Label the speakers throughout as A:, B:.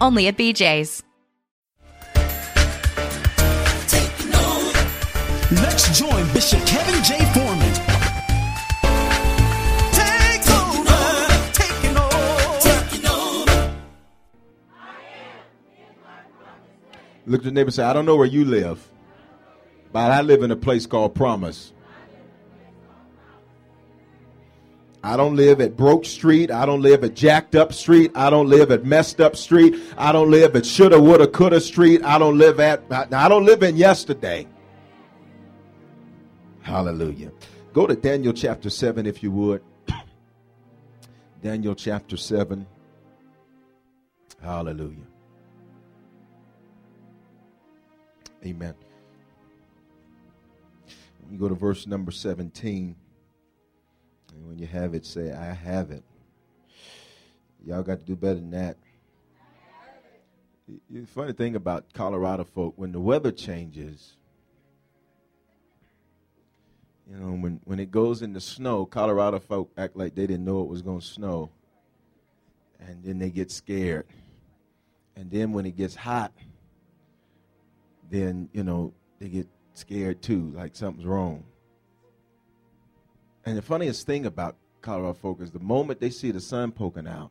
A: only at BJ's.
B: Let's join Bishop Kevin J. Foreman. Take over, taking over.
C: Look at your neighbor and say, I don't know where you live, but I live in a place called Promise. I don't live at Broke Street. I don't live at Jacked Up Street. I don't live at Messed Up Street. I don't live at Shoulda, Woulda, Coulda Street. I don't live at, I don't live in yesterday. Hallelujah. Go to Daniel chapter 7 if you would. Daniel chapter 7. Hallelujah. Amen. You go to verse number 17. When you have it, say, I have it. Y'all got to do better than that. The funny thing about Colorado folk, when the weather changes, you know, when, when it goes into snow, Colorado folk act like they didn't know it was going to snow. And then they get scared. And then when it gets hot, then, you know, they get scared too, like something's wrong. And the funniest thing about Colorado folk is the moment they see the sun poking out,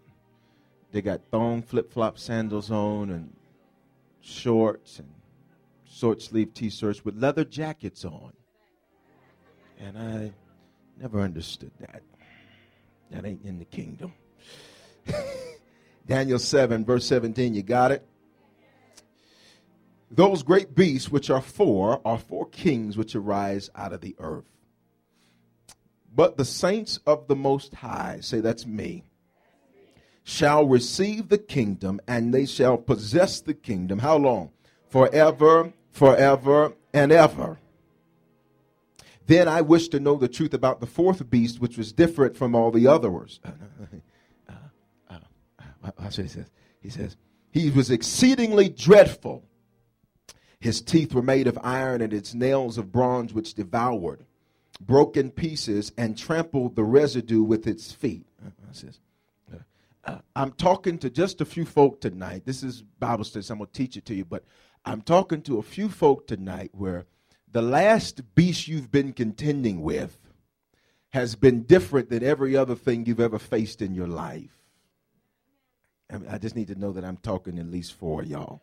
C: they got thong flip flop sandals on and shorts and short sleeve t shirts with leather jackets on. And I never understood that. That ain't in the kingdom. Daniel 7, verse 17, you got it? Those great beasts which are four are four kings which arise out of the earth. But the saints of the Most High, say that's me, shall receive the kingdom and they shall possess the kingdom. How long? Forever, forever, and ever. Then I wish to know the truth about the fourth beast, which was different from all the others. Uh, uh, uh, that's what he says. He says, He was exceedingly dreadful. His teeth were made of iron, and its nails of bronze, which devoured, broke in pieces, and trampled the residue with its feet. Uh, uh, uh, I'm talking to just a few folk tonight. This is Bible study, so I'm going to teach it to you, but I'm talking to a few folk tonight where the last beast you've been contending with has been different than every other thing you've ever faced in your life. I, mean, I just need to know that I'm talking at least for y'all.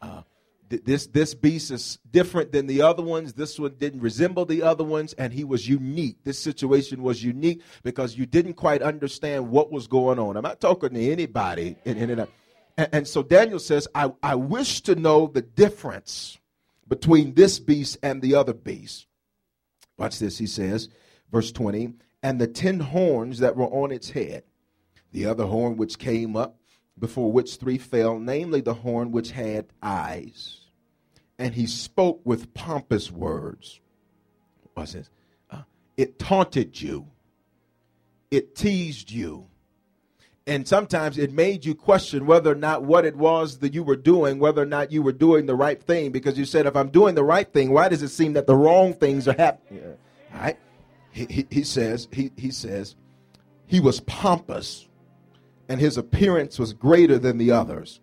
C: Uh, this this beast is different than the other ones. This one didn't resemble the other ones, and he was unique. This situation was unique because you didn't quite understand what was going on. I'm not talking to anybody. In, in, in and, and so Daniel says, I, I wish to know the difference between this beast and the other beast. Watch this, he says, verse 20, and the ten horns that were on its head, the other horn which came up, before which three fell, namely the horn which had eyes. And he spoke with pompous words. Watch this. Uh, it taunted you, it teased you, and sometimes it made you question whether or not what it was that you were doing, whether or not you were doing the right thing, because you said, if I'm doing the right thing, why does it seem that the wrong things are happening? Yeah. All right? He, he, he says, he, he says, he was pompous and his appearance was greater than the others.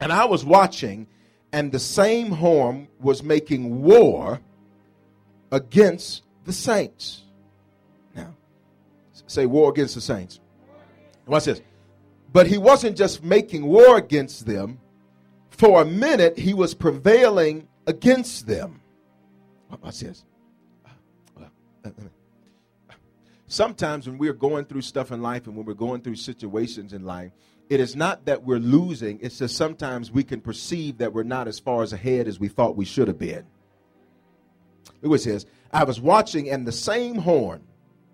C: And I was watching, and the same horn was making war against the saints. Now, say war against the saints. Watch this. But he wasn't just making war against them for a minute he was prevailing against them. Watch this. Uh, uh, uh, Sometimes when we're going through stuff in life and when we're going through situations in life, it is not that we're losing, it's just sometimes we can perceive that we're not as far as ahead as we thought we should have been. Look what it says. I was watching, and the same horn,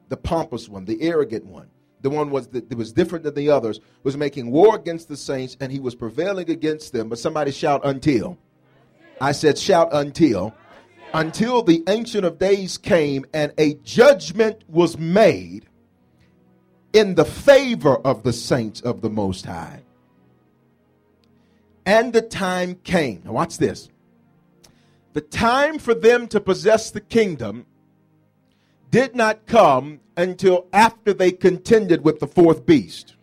C: the pompous one, the arrogant one, the one was that, that was different than the others, was making war against the saints, and he was prevailing against them. But somebody shout until. I said shout until. Until the ancient of days came and a judgment was made in the favor of the saints of the Most High. And the time came. Now, watch this. The time for them to possess the kingdom did not come until after they contended with the fourth beast.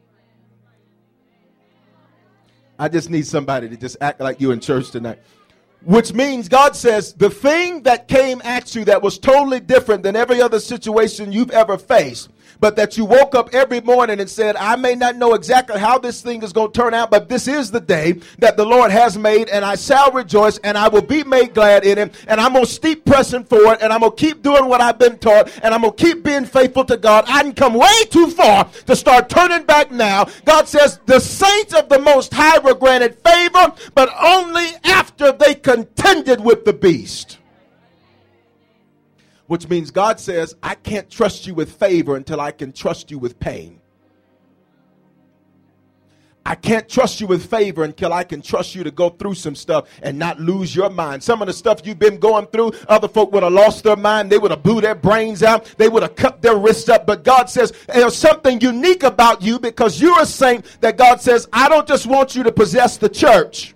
C: I just need somebody to just act like you in church tonight. Which means God says the thing that came at you that was totally different than every other situation you've ever faced but that you woke up every morning and said, I may not know exactly how this thing is going to turn out, but this is the day that the Lord has made, and I shall rejoice, and I will be made glad in Him, and I'm going to keep pressing forward, and I'm going to keep doing what I've been taught, and I'm going to keep being faithful to God. I didn't come way too far to start turning back now. God says the saints of the Most High were granted favor, but only after they contended with the beast which means God says, I can't trust you with favor until I can trust you with pain. I can't trust you with favor until I can trust you to go through some stuff and not lose your mind. Some of the stuff you've been going through, other folk would have lost their mind. They would have blew their brains out. They would have cut their wrists up. But God says there's something unique about you because you're a saint that God says, I don't just want you to possess the church.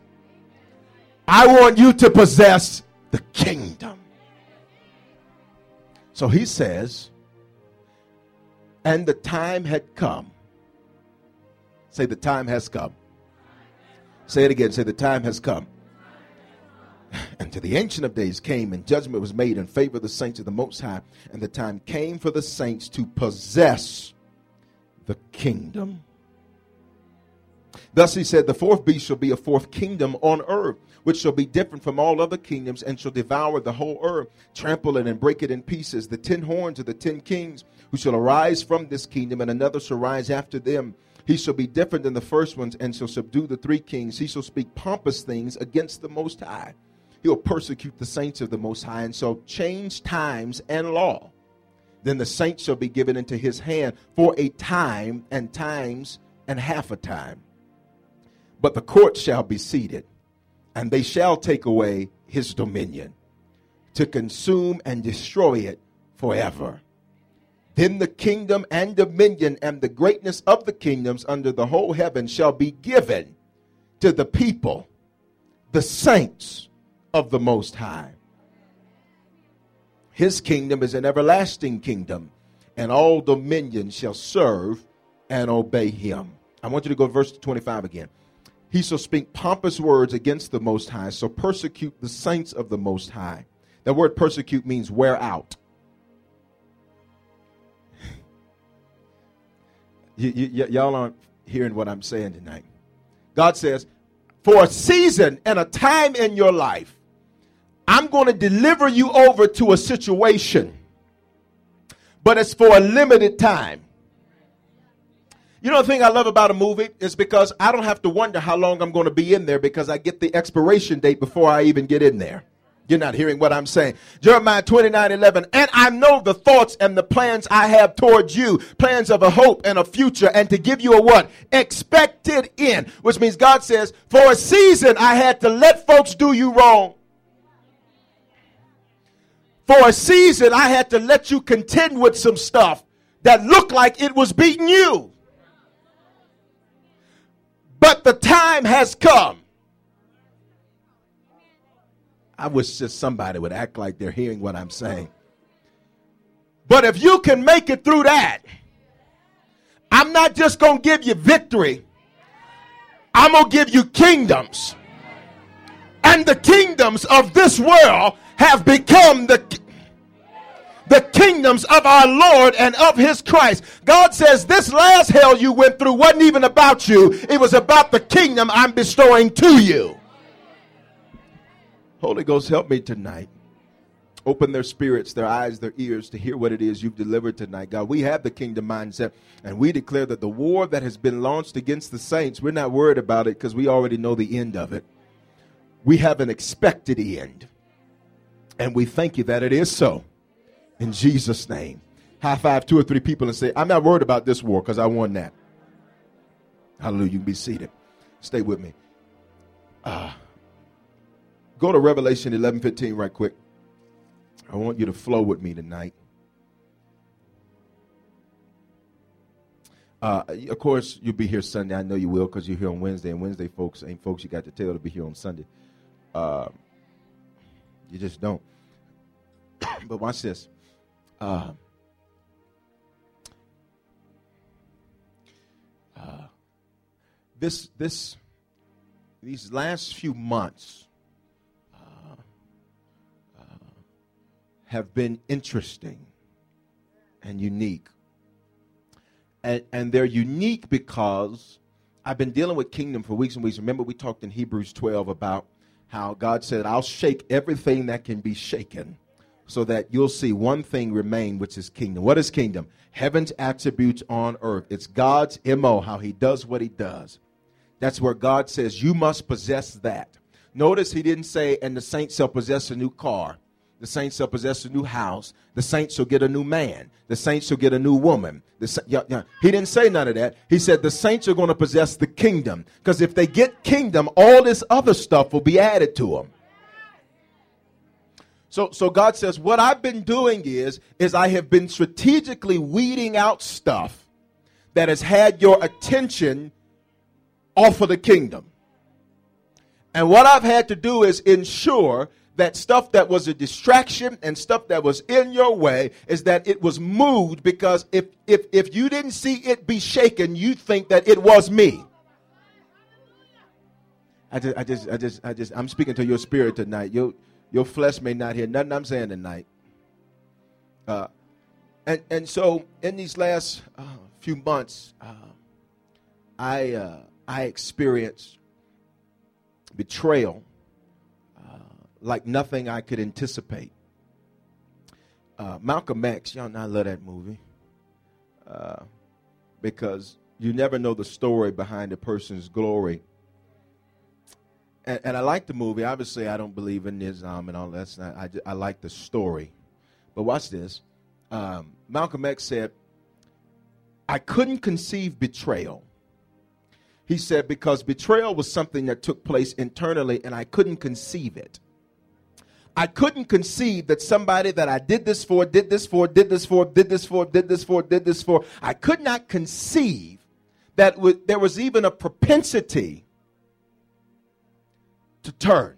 C: I want you to possess the kingdom. So he says, and the time had come. Say, the time has come. Say it again. Say, the time has come. And to the Ancient of Days came, and judgment was made in favor of the saints of the Most High. And the time came for the saints to possess the kingdom. Thus he said, The fourth beast shall be a fourth kingdom on earth which shall be different from all other kingdoms, and shall devour the whole earth, trample it, and break it in pieces. The ten horns of the ten kings who shall arise from this kingdom, and another shall rise after them. He shall be different than the first ones, and shall subdue the three kings. He shall speak pompous things against the Most High. He'll persecute the saints of the Most High, and so change times and law. Then the saints shall be given into his hand for a time and times and half a time. But the court shall be seated and they shall take away his dominion to consume and destroy it forever. Then the kingdom and dominion and the greatness of the kingdoms under the whole heaven shall be given to the people, the saints of the Most High. His kingdom is an everlasting kingdom, and all dominion shall serve and obey him. I want you to go to verse 25 again. He shall speak pompous words against the Most High, so persecute the saints of the Most High. That word persecute means wear out. y'all aren't hearing what I'm saying tonight. God says, for a season and a time in your life, I'm going to deliver you over to a situation, but it's for a limited time. You know the thing I love about a movie is because I don't have to wonder how long I'm going to be in there because I get the expiration date before I even get in there. You're not hearing what I'm saying. Jeremiah 29 11. And I know the thoughts and the plans I have towards you, plans of a hope and a future, and to give you a what? Expected in. Which means God says, for a season I had to let folks do you wrong. For a season I had to let you contend with some stuff that looked like it was beating you. But the time has come. I wish just somebody would act like they're hearing what I'm saying. But if you can make it through that, I'm not just going to give you victory, I'm going to give you kingdoms. And the kingdoms of this world have become the the kingdoms of our Lord and of his Christ. God says this last hell you went through wasn't even about you, it was about the kingdom I'm bestowing to you. Holy Ghost, help me tonight. Open their spirits, their eyes, their ears to hear what it is you've delivered tonight. God, we have the kingdom mindset, and we declare that the war that has been launched against the saints, we're not worried about it because we already know the end of it. We have an expected end, and we thank you that it is so. In Jesus' name. High five two or three people and say, I'm not worried about this war because I won that. Hallelujah. You can be seated. Stay with me. Uh, go to Revelation 11 15 right quick. I want you to flow with me tonight. Uh, of course, you'll be here Sunday. I know you will because you're here on Wednesday. And Wednesday, folks, ain't folks you got to tell to be here on Sunday. Uh, you just don't. but watch this. Uh, uh, this this these last few months uh, uh, have been interesting and unique. And, and they're unique because I've been dealing with kingdom for weeks and weeks. Remember, we talked in Hebrews 12 about how God said, I'll shake everything that can be shaken so that you'll see one thing remain, which is kingdom. What is kingdom? Heaven's attributes on earth. It's God's MO, how he does what he does. That's where God says, You must possess that. Notice he didn't say, And the saints shall possess a new car. The saints shall possess a new house. The saints shall get a new man. The saints shall get a new woman. The, yeah, yeah. He didn't say none of that. He said the saints are going to possess the kingdom. Because if they get kingdom, all this other stuff will be added to them. So, so God says, what I've been doing is, is I have been strategically weeding out stuff that has had your attention off of the kingdom. And what I've had to do is ensure that stuff that was a distraction and stuff that was in your way is that it was moved because if if if you didn't see it be shaken, you think that it was me. I just I just I just I just I'm speaking to your spirit tonight. You your flesh may not hear nothing I'm saying tonight. Uh, and and so in these last uh, few months, uh, I uh, I experienced betrayal uh, like nothing I could anticipate. Uh, Malcolm X, y'all know I love that movie because you never know the story behind a person's glory and, and, I like the movie. Obviously, I don't believe in Islam and all that. Not, I, I like the story. But watch this. Um, Malcolm X said, I couldn't conceive betrayal. He said, because betrayal was something that took place internally and I couldn't conceive it. I couldn't conceive that somebody that I did this for, did this for, did this for, did this for, did this for, did this for, I could not conceive that w- there was even a propensity to turn.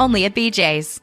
A: only at BJ's.